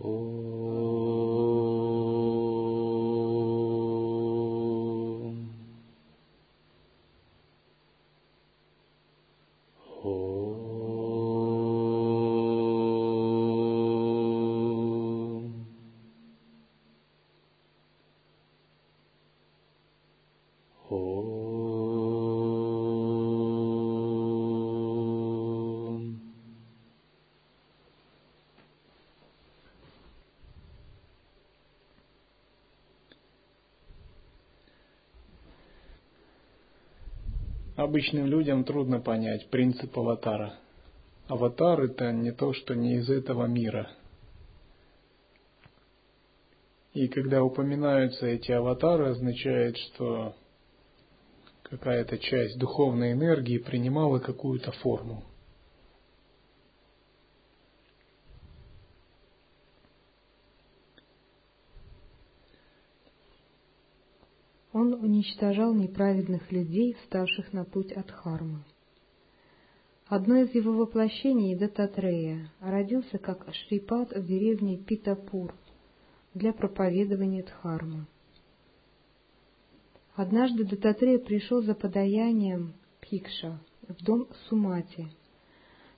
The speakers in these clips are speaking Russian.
Oh. Обычным людям трудно понять принцип аватара. Аватар это не то, что не из этого мира. И когда упоминаются эти аватары, означает, что какая-то часть духовной энергии принимала какую-то форму. Он уничтожал неправедных людей, вставших на путь от Хармы. Одно из его воплощений, Дататрея, родился как Шрипат в деревне Питапур для проповедования Дхармы. Однажды Дататрея пришел за подаянием Пикша в дом Сумати,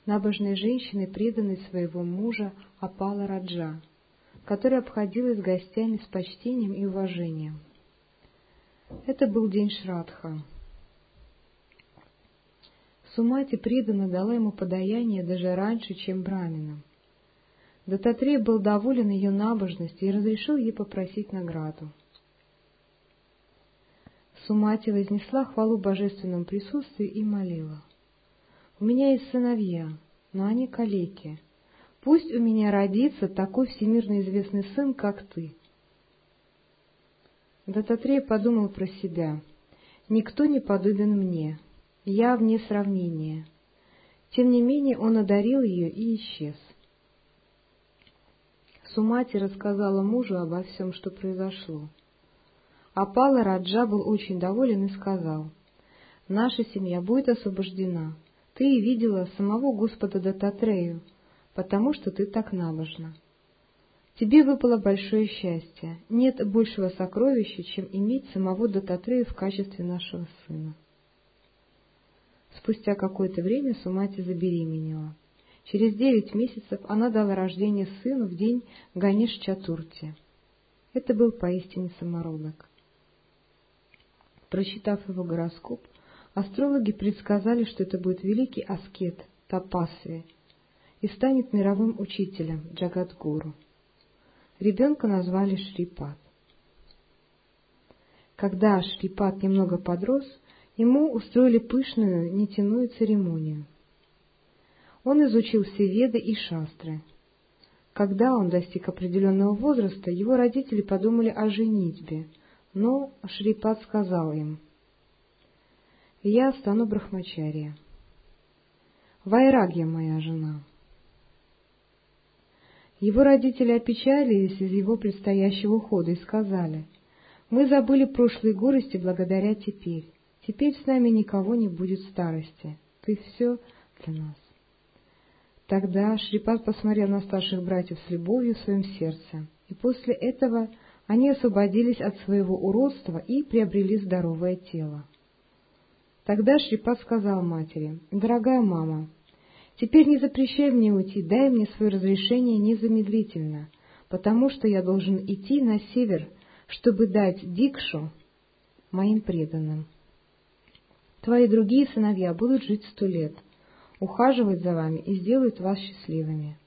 набожной женщины, преданной своего мужа Апала Раджа, которая обходилась гостями с почтением и уважением – это был день Шрадха. Сумати преданно дала ему подаяние даже раньше, чем браминам. Дататрей был доволен ее набожностью и разрешил ей попросить награду. Сумати вознесла хвалу божественному присутствию и молила. «У меня есть сыновья, но они калеки. Пусть у меня родится такой всемирно известный сын, как ты. Дататрей подумал про себя. «Никто не подобен мне. Я вне сравнения». Тем не менее он одарил ее и исчез. Сумати рассказала мужу обо всем, что произошло. Апала Раджа был очень доволен и сказал, «Наша семья будет освобождена. Ты видела самого Господа Дататрею, потому что ты так набожна». Тебе выпало большое счастье. Нет большего сокровища, чем иметь самого Дататрея в качестве нашего сына. Спустя какое-то время Сумати забеременела. Через девять месяцев она дала рождение сыну в день Ганеш Чатурти. Это был поистине самородок. Прочитав его гороскоп, астрологи предсказали, что это будет великий аскет Тапасви и станет мировым учителем Джагадгуру. Ребенка назвали Шрипат. Когда Шрипат немного подрос, ему устроили пышную нетяную церемонию. Он изучил все веды и шастры. Когда он достиг определенного возраста, его родители подумали о женитьбе, но Шрипат сказал им, «Я стану брахмачария. Вайрагья моя жена». Его родители опечалились из его предстоящего ухода и сказали, «Мы забыли прошлые горести благодаря теперь. Теперь с нами никого не будет старости. Ты все для нас». Тогда Шрипат посмотрел на старших братьев с любовью в своем сердце, и после этого они освободились от своего уродства и приобрели здоровое тело. Тогда Шрипат сказал матери, «Дорогая мама, Теперь не запрещай мне уйти, дай мне свое разрешение незамедлительно, потому что я должен идти на север, чтобы дать дикшу моим преданным. Твои другие сыновья будут жить сто лет, ухаживать за вами и сделают вас счастливыми.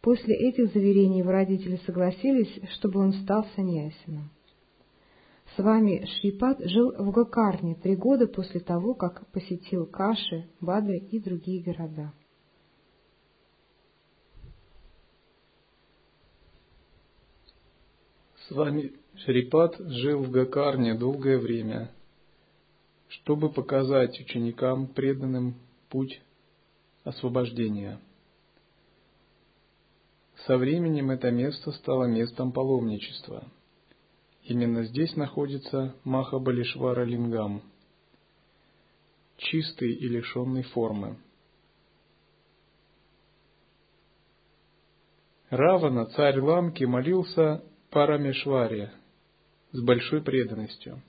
После этих заверений его родители согласились, чтобы он стал саньясином. С вами Шрипат жил в Гокарне три года после того, как посетил Каши, Бадри и другие города. С вами Шрипат жил в Гокарне долгое время, чтобы показать ученикам преданным путь освобождения. Со временем это место стало местом паломничества – Именно здесь находится Махабалишвара Лингам, чистый и лишенный формы. Равана, царь Ланки, молился Парамешваре с большой преданностью.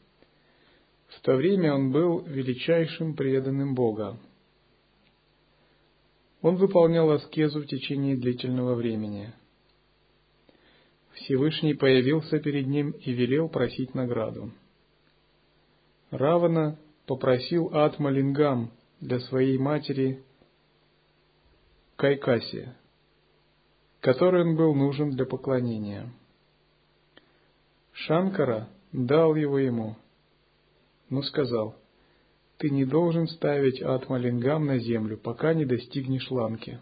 В то время он был величайшим преданным Бога. Он выполнял аскезу в течение длительного времени. Всевышний появился перед ним и велел просить награду. Равана попросил Атмалингам для своей матери Кайкаси, которой он был нужен для поклонения. Шанкара дал его ему, но сказал, «Ты не должен ставить Атмалингам на землю, пока не достигнешь Ланки.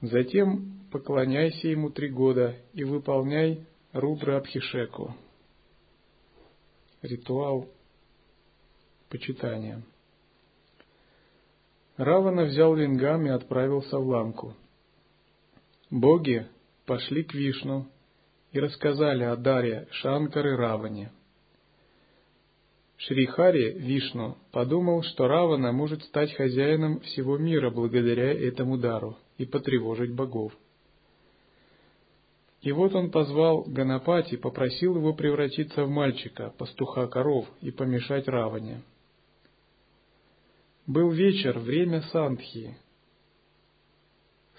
Затем поклоняйся ему три года и выполняй Рудра Абхишеку, ритуал почитания. Равана взял лингам и отправился в Ланку. Боги пошли к Вишну и рассказали о даре Шанкары Раване. Шрихари Вишну подумал, что Равана может стать хозяином всего мира благодаря этому дару и потревожить богов. И вот он позвал Ганапати, попросил его превратиться в мальчика, пастуха коров, и помешать Раване. Был вечер, время Сандхи,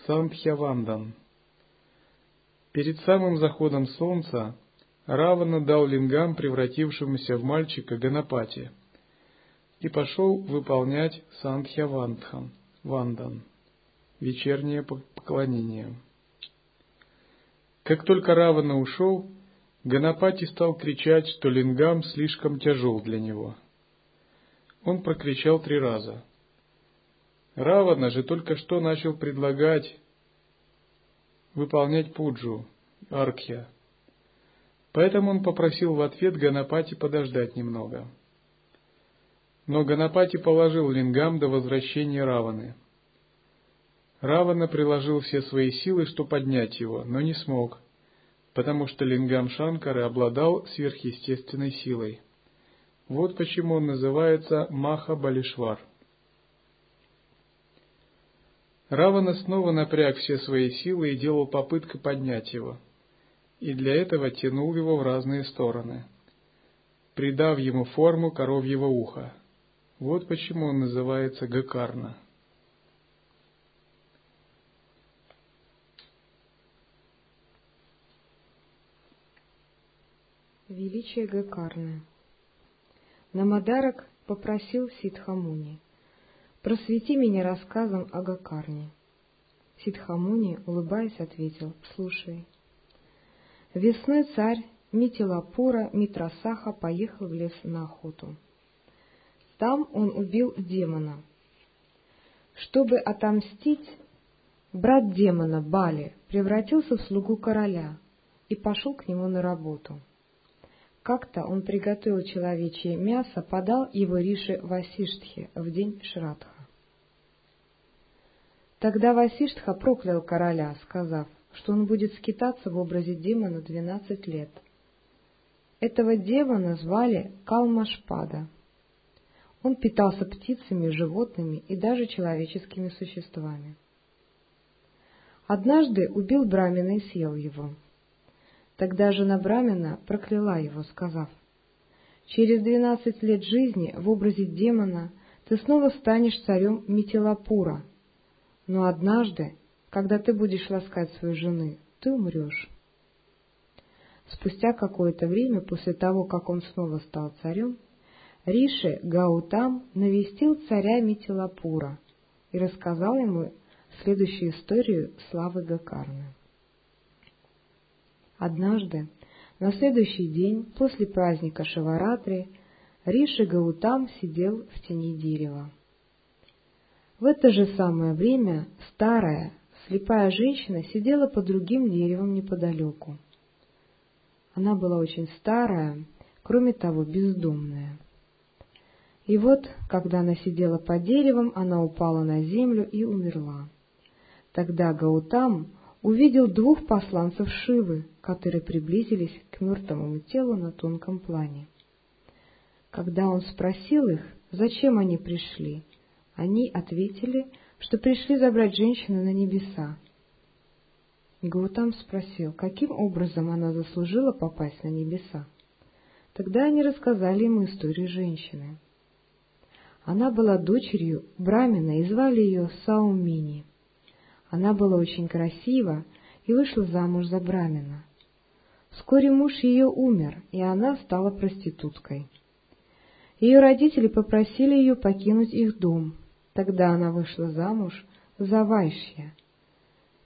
Сандхьявандан. Перед самым заходом солнца Равана дал лингам превратившемуся в мальчика Ганапати и пошел выполнять Сандхьявандан, Вандан, вечернее поклонение. Как только Равана ушел, Ганапати стал кричать, что лингам слишком тяжел для него — он прокричал три раза. Равана же только что начал предлагать выполнять пуджу, аргхья. Поэтому он попросил в ответ Ганапати подождать немного. Но Ганапати положил лингам до возвращения Раваны. Равана приложил все свои силы, чтобы поднять его, но не смог, потому что лингам Шанкары обладал сверхъестественной силой. Вот почему он называется Маха Балишвар. Равана снова напряг все свои силы и делал попытку поднять его, и для этого тянул его в разные стороны, придав ему форму коровьего уха. Вот почему он называется Гакарна. Величие Гакарны Намадарак попросил Сидхамуни, «Просвети меня рассказом о Гакарне». Сидхамуни, улыбаясь, ответил, «Слушай». Весной царь Митилапура Митрасаха поехал в лес на охоту. Там он убил демона. Чтобы отомстить, брат демона Бали превратился в слугу короля и пошел к нему на работу. Как-то он приготовил человечье мясо, подал его Риши Васиштхе в день Шрадха. Тогда Васиштха проклял короля, сказав, что он будет скитаться в образе демона двенадцать лет. Этого демона звали Калмашпада. Он питался птицами, животными и даже человеческими существами. Однажды убил Брамина и съел его. Тогда жена Брамина прокляла его, сказав, «Через двенадцать лет жизни в образе демона ты снова станешь царем Митилапура, но однажды, когда ты будешь ласкать свою жену, ты умрешь». Спустя какое-то время после того, как он снова стал царем, Риши Гаутам навестил царя Митилапура и рассказал ему следующую историю славы Гакарны. Однажды, на следующий день, после праздника Шиваратри, Риши Гаутам сидел в тени дерева. В это же самое время старая, слепая женщина сидела под другим деревом неподалеку. Она была очень старая, кроме того, бездомная. И вот, когда она сидела под деревом, она упала на землю и умерла. Тогда Гаутам увидел двух посланцев Шивы, которые приблизились к мертвому телу на тонком плане. Когда он спросил их, зачем они пришли, они ответили, что пришли забрать женщину на небеса. Гаутам спросил, каким образом она заслужила попасть на небеса. Тогда они рассказали ему историю женщины. Она была дочерью Брамина и звали ее Саумини. Она была очень красива и вышла замуж за Брамина. Вскоре муж ее умер, и она стала проституткой. Ее родители попросили ее покинуть их дом. Тогда она вышла замуж за Вайшья,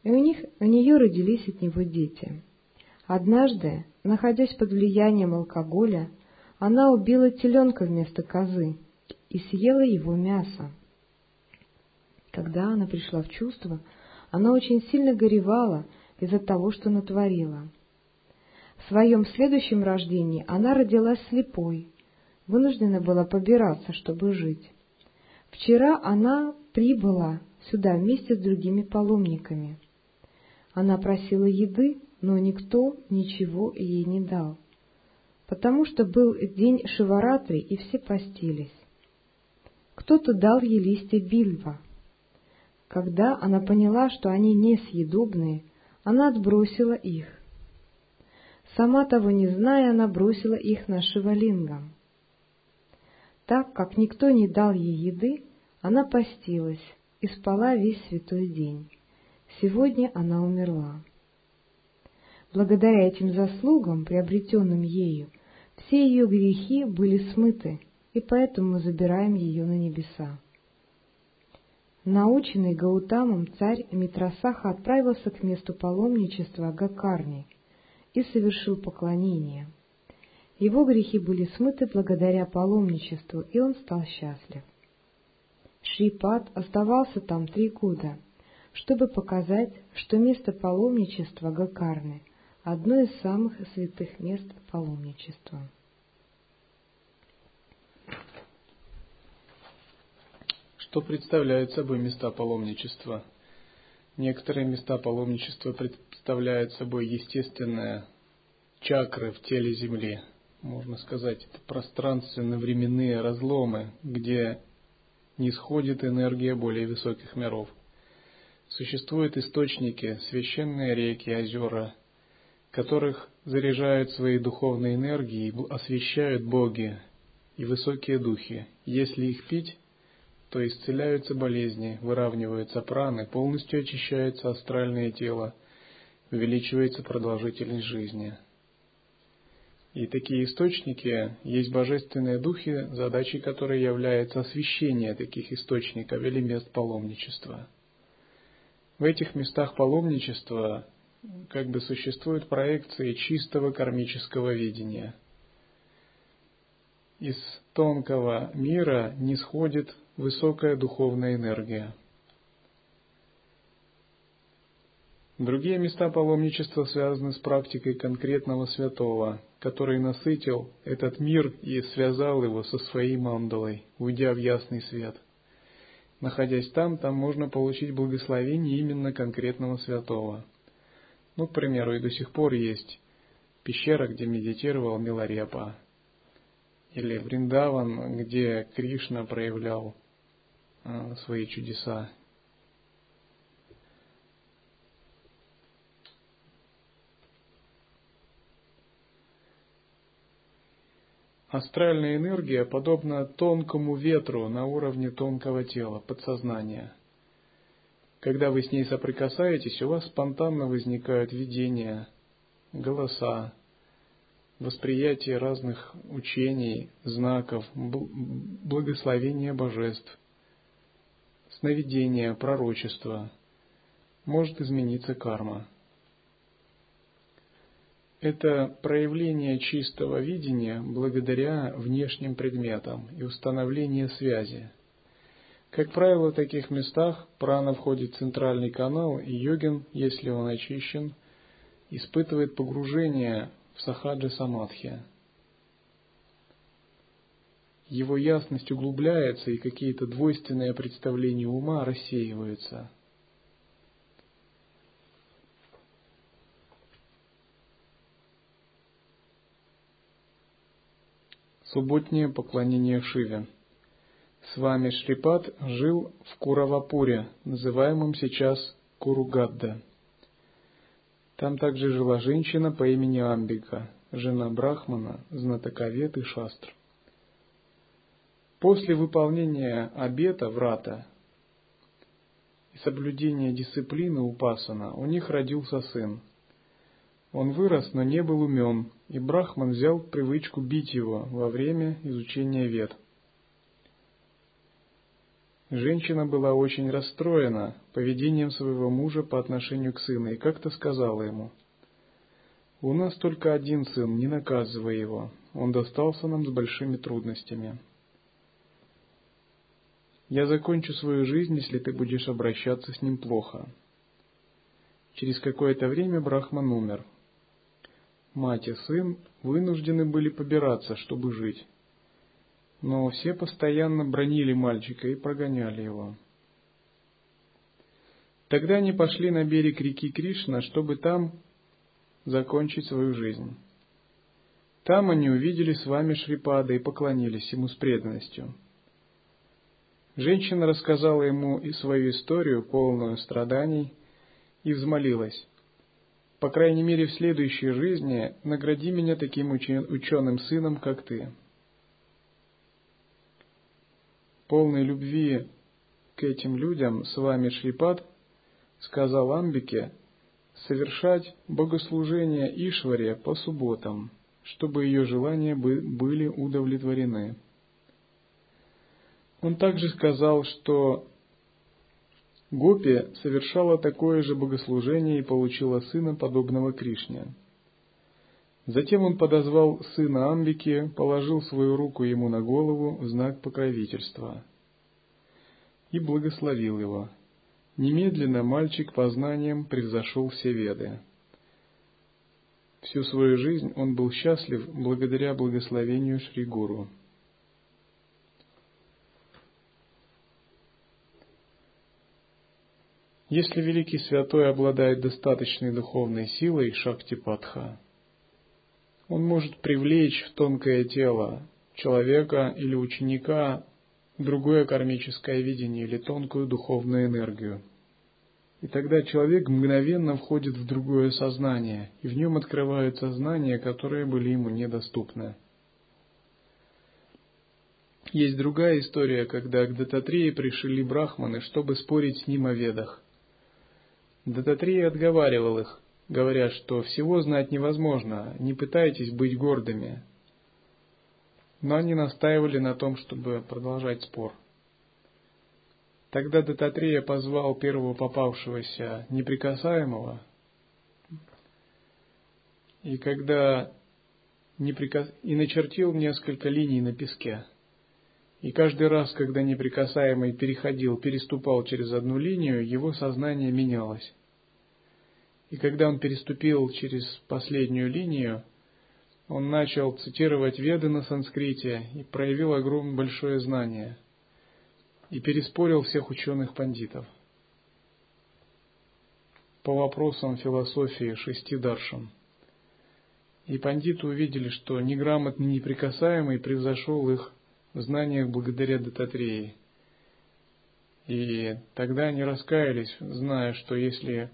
и у, них, у нее родились от него дети. Однажды, находясь под влиянием алкоголя, она убила теленка вместо козы и съела его мясо. Когда она пришла в чувство, она очень сильно горевала из-за того, что натворила. В своем следующем рождении она родилась слепой, вынуждена была побираться, чтобы жить. Вчера она прибыла сюда вместе с другими паломниками. Она просила еды, но никто ничего ей не дал, потому что был день Шиваратри, и все постились. Кто-то дал ей листья бильва. Когда она поняла, что они несъедобные, она отбросила их. Сама того не зная, она бросила их на Шивалингам. Так как никто не дал ей еды, она постилась и спала весь святой день. Сегодня она умерла. Благодаря этим заслугам, приобретенным ею, все ее грехи были смыты, и поэтому мы забираем ее на небеса. Наученный Гаутамом царь Митрасаха отправился к месту паломничества Гакарни и совершил поклонение. Его грехи были смыты благодаря паломничеству, и он стал счастлив. Шрипад оставался там три года, чтобы показать, что место паломничества Гакарны – одно из самых святых мест паломничества. Что представляют собой места паломничества? Некоторые места паломничества представляют собой естественные чакры в теле Земли. Можно сказать, это пространственно-временные разломы, где не сходит энергия более высоких миров. Существуют источники, священные реки, озера, которых заряжают свои духовные энергии и освещают боги и высокие духи. Если их пить, то исцеляются болезни, выравниваются праны, полностью очищается астральное тело, увеличивается продолжительность жизни. И такие источники есть божественные духи, задачей которой является освещение таких источников или мест паломничества. В этих местах паломничества как бы существуют проекции чистого кармического видения. Из тонкого мира не сходит высокая духовная энергия. Другие места паломничества связаны с практикой конкретного святого, который насытил этот мир и связал его со своей мандалой, уйдя в ясный свет. Находясь там, там можно получить благословение именно конкретного святого. Ну, к примеру, и до сих пор есть пещера, где медитировал Миларепа, или Вриндаван, где Кришна проявлял свои чудеса, Астральная энергия подобна тонкому ветру на уровне тонкого тела, подсознания. Когда вы с ней соприкасаетесь, у вас спонтанно возникают видения, голоса, восприятие разных учений, знаков, благословения божеств, сновидения, пророчества. Может измениться карма. Это проявление чистого видения благодаря внешним предметам и установлению связи. Как правило, в таких местах прана входит в центральный канал, и йогин, если он очищен, испытывает погружение в сахаджи самадхи. Его ясность углубляется, и какие-то двойственные представления ума рассеиваются – Субботнее поклонение Шиве. С вами Шрипад жил в Куравапуре, называемом сейчас Куругадда. Там также жила женщина по имени Амбика, жена Брахмана, знатоковед и шастр. После выполнения обета врата и соблюдения дисциплины Упасана у них родился сын. Он вырос, но не был умен, и Брахман взял привычку бить его во время изучения вед. Женщина была очень расстроена поведением своего мужа по отношению к сыну и как-то сказала ему, «У нас только один сын, не наказывай его, он достался нам с большими трудностями». Я закончу свою жизнь, если ты будешь обращаться с ним плохо. Через какое-то время Брахман умер. Мать и сын вынуждены были побираться, чтобы жить. Но все постоянно бронили мальчика и прогоняли его. Тогда они пошли на берег реки Кришна, чтобы там закончить свою жизнь. Там они увидели с вами Шрипада и поклонились ему с преданностью – Женщина рассказала ему и свою историю, полную страданий, и взмолилась. По крайней мере, в следующей жизни награди меня таким ученым сыном, как ты. Полной любви к этим людям с вами Шлипат сказал Амбике совершать богослужение Ишваре по субботам, чтобы ее желания были удовлетворены. Он также сказал, что Гопи совершала такое же богослужение и получила сына, подобного Кришне. Затем он подозвал сына Амбики, положил свою руку ему на голову в знак покровительства и благословил его. Немедленно мальчик по знаниям превзошел все веды. Всю свою жизнь он был счастлив благодаря благословению Шри Гуру. Если великий святой обладает достаточной духовной силой Шактипатха, он может привлечь в тонкое тело человека или ученика другое кармическое видение или тонкую духовную энергию. И тогда человек мгновенно входит в другое сознание, и в нем открываются знания, которые были ему недоступны. Есть другая история, когда к Дататрии пришли брахманы, чтобы спорить с ним о ведах. Дататрия отговаривал их, говоря, что всего знать невозможно, не пытайтесь быть гордыми. Но они настаивали на том, чтобы продолжать спор. Тогда Дататрия позвал первого попавшегося неприкасаемого, и когда неприкас... и начертил несколько линий на песке. И каждый раз, когда неприкасаемый переходил, переступал через одну линию, его сознание менялось. И когда он переступил через последнюю линию, он начал цитировать веды на санскрите и проявил огромное большое знание и переспорил всех ученых пандитов по вопросам философии шести даршан. И пандиты увидели, что неграмотный неприкасаемый превзошел их в знаниях благодаря Дататреи. И тогда они раскаялись, зная, что если,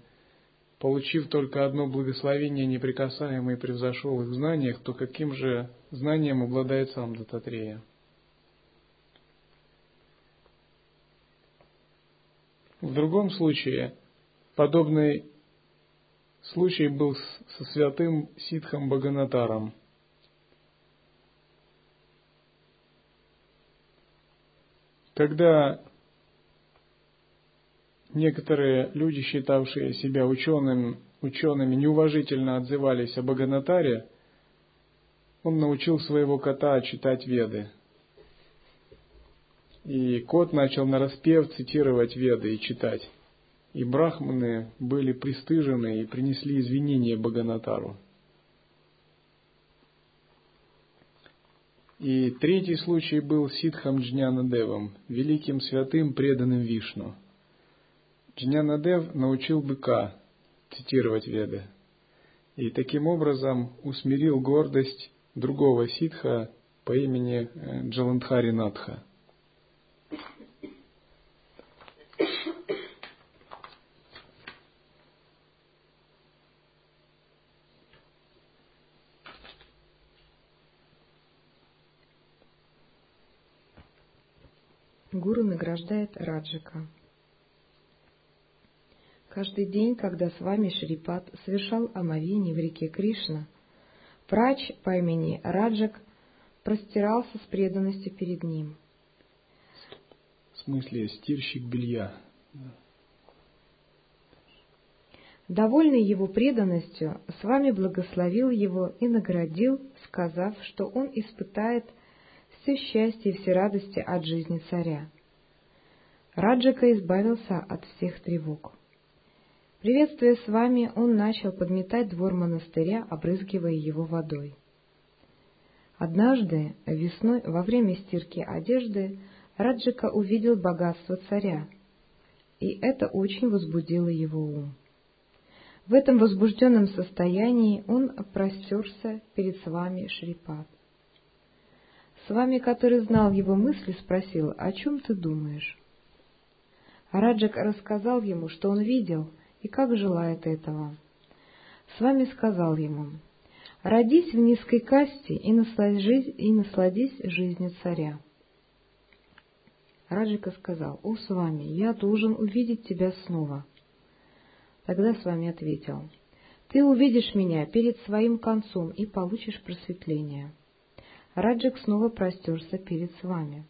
получив только одно благословение, неприкасаемый превзошел их в знаниях, то каким же знанием обладает сам Дататрея? В другом случае, подобный случай был со святым Ситхом Баганатаром – когда некоторые люди, считавшие себя ученым, учеными, неуважительно отзывались об Аганатаре, он научил своего кота читать веды. И кот начал нараспев цитировать веды и читать. И брахманы были пристыжены и принесли извинения Баганатару. И третий случай был Сидхам Джнянадевом, великим святым, преданным Вишну. Джнянадев научил быка цитировать веды, и таким образом усмирил гордость другого ситха по имени э, Джаландхари Надха. Гуру награждает Раджика. Каждый день, когда с вами Шрипат совершал омовение в реке Кришна, прач по имени Раджак простирался с преданностью перед ним. В смысле, стирщик белья. Довольный его преданностью, с вами благословил его и наградил, сказав, что он испытает все счастье и все радости от жизни царя. Раджака избавился от всех тревог. Приветствуя с вами, он начал подметать двор монастыря, обрызгивая его водой. Однажды, весной, во время стирки одежды, Раджика увидел богатство царя, и это очень возбудило его ум. В этом возбужденном состоянии он простерся перед с вами Шрипад. С вами, который знал его мысли, спросил, о чем ты думаешь? Раджак рассказал ему, что он видел и как желает этого. С вами сказал ему, родись в низкой касте и насладись, и насладись жизнью царя. Раджика сказал, «О, с вами, я должен увидеть тебя снова». Тогда с вами ответил, «Ты увидишь меня перед своим концом и получишь просветление». Раджик снова простерся перед с вами.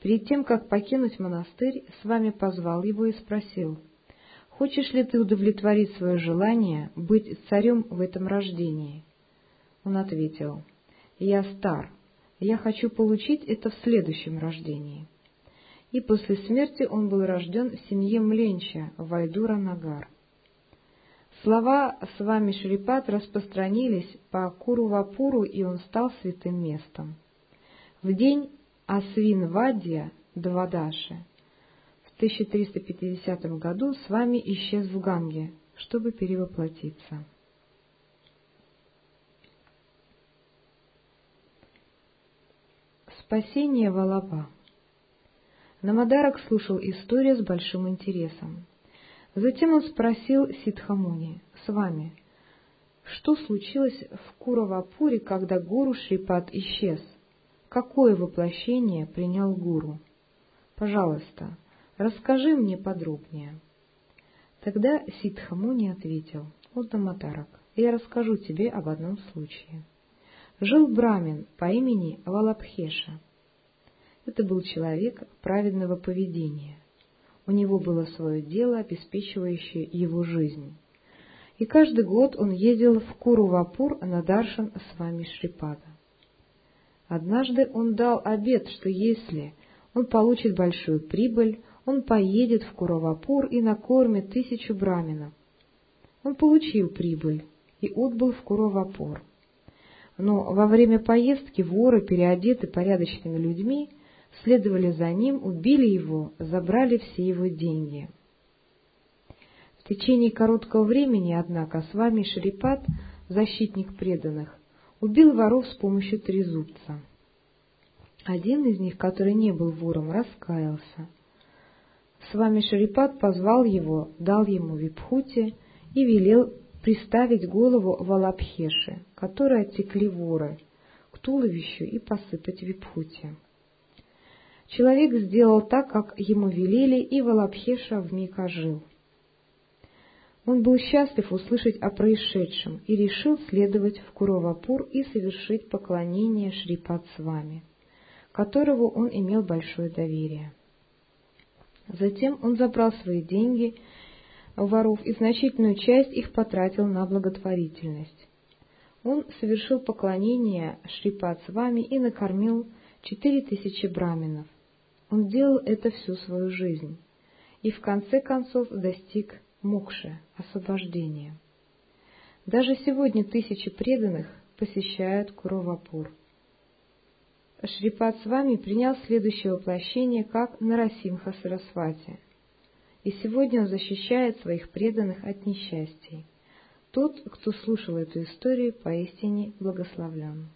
Перед тем, как покинуть монастырь, с вами позвал его и спросил, «Хочешь ли ты удовлетворить свое желание быть царем в этом рождении?» Он ответил, «Я стар, я хочу получить это в следующем рождении». И после смерти он был рожден в семье Мленча, Вайдура Нагар. Слова с вами Шрипат распространились по Курувапуру, и он стал святым местом. В день Асвин-Вадья Двадаши в 1350 году с вами исчез в Ганге, чтобы перевоплотиться. Спасение Валапа Намадарак слушал историю с большим интересом. Затем он спросил Сидхамуни, с вами, что случилось в Куравапуре, когда гуру Шрипат исчез? Какое воплощение принял гуру? Пожалуйста, расскажи мне подробнее. Тогда Сидхамуни ответил, о Даматарак, я расскажу тебе об одном случае. Жил брамин по имени Валабхеша. Это был человек праведного поведения у него было свое дело, обеспечивающее его жизнь. И каждый год он ездил в Курувапур на Даршан с вами Шрипада. Однажды он дал обет, что если он получит большую прибыль, он поедет в Куравапур и накормит тысячу браминов. Он получил прибыль и отбыл в Куравапур. Но во время поездки воры, переодеты порядочными людьми, следовали за ним, убили его, забрали все его деньги. В течение короткого времени, однако, с вами Шрипат, защитник преданных, убил воров с помощью трезубца. Один из них, который не был вором, раскаялся. С вами Шрипат позвал его, дал ему випхути и велел приставить голову Валабхеши, которой оттекли воры, к туловищу и посыпать випхути. Человек сделал так, как ему велели, и Валабхеша вмиг ожил. Он был счастлив услышать о происшедшем и решил следовать в Куровапур и совершить поклонение Шрипад Свами, которого он имел большое доверие. Затем он забрал свои деньги воров и значительную часть их потратил на благотворительность. Он совершил поклонение Шрипад Свами и накормил четыре тысячи браминов, он делал это всю свою жизнь и в конце концов достиг мокши, освобождения. Даже сегодня тысячи преданных посещают Куровапур. Шрипад с вами принял следующее воплощение как Нарасимха Сарасвати, и сегодня он защищает своих преданных от несчастий. Тот, кто слушал эту историю, поистине благословлен.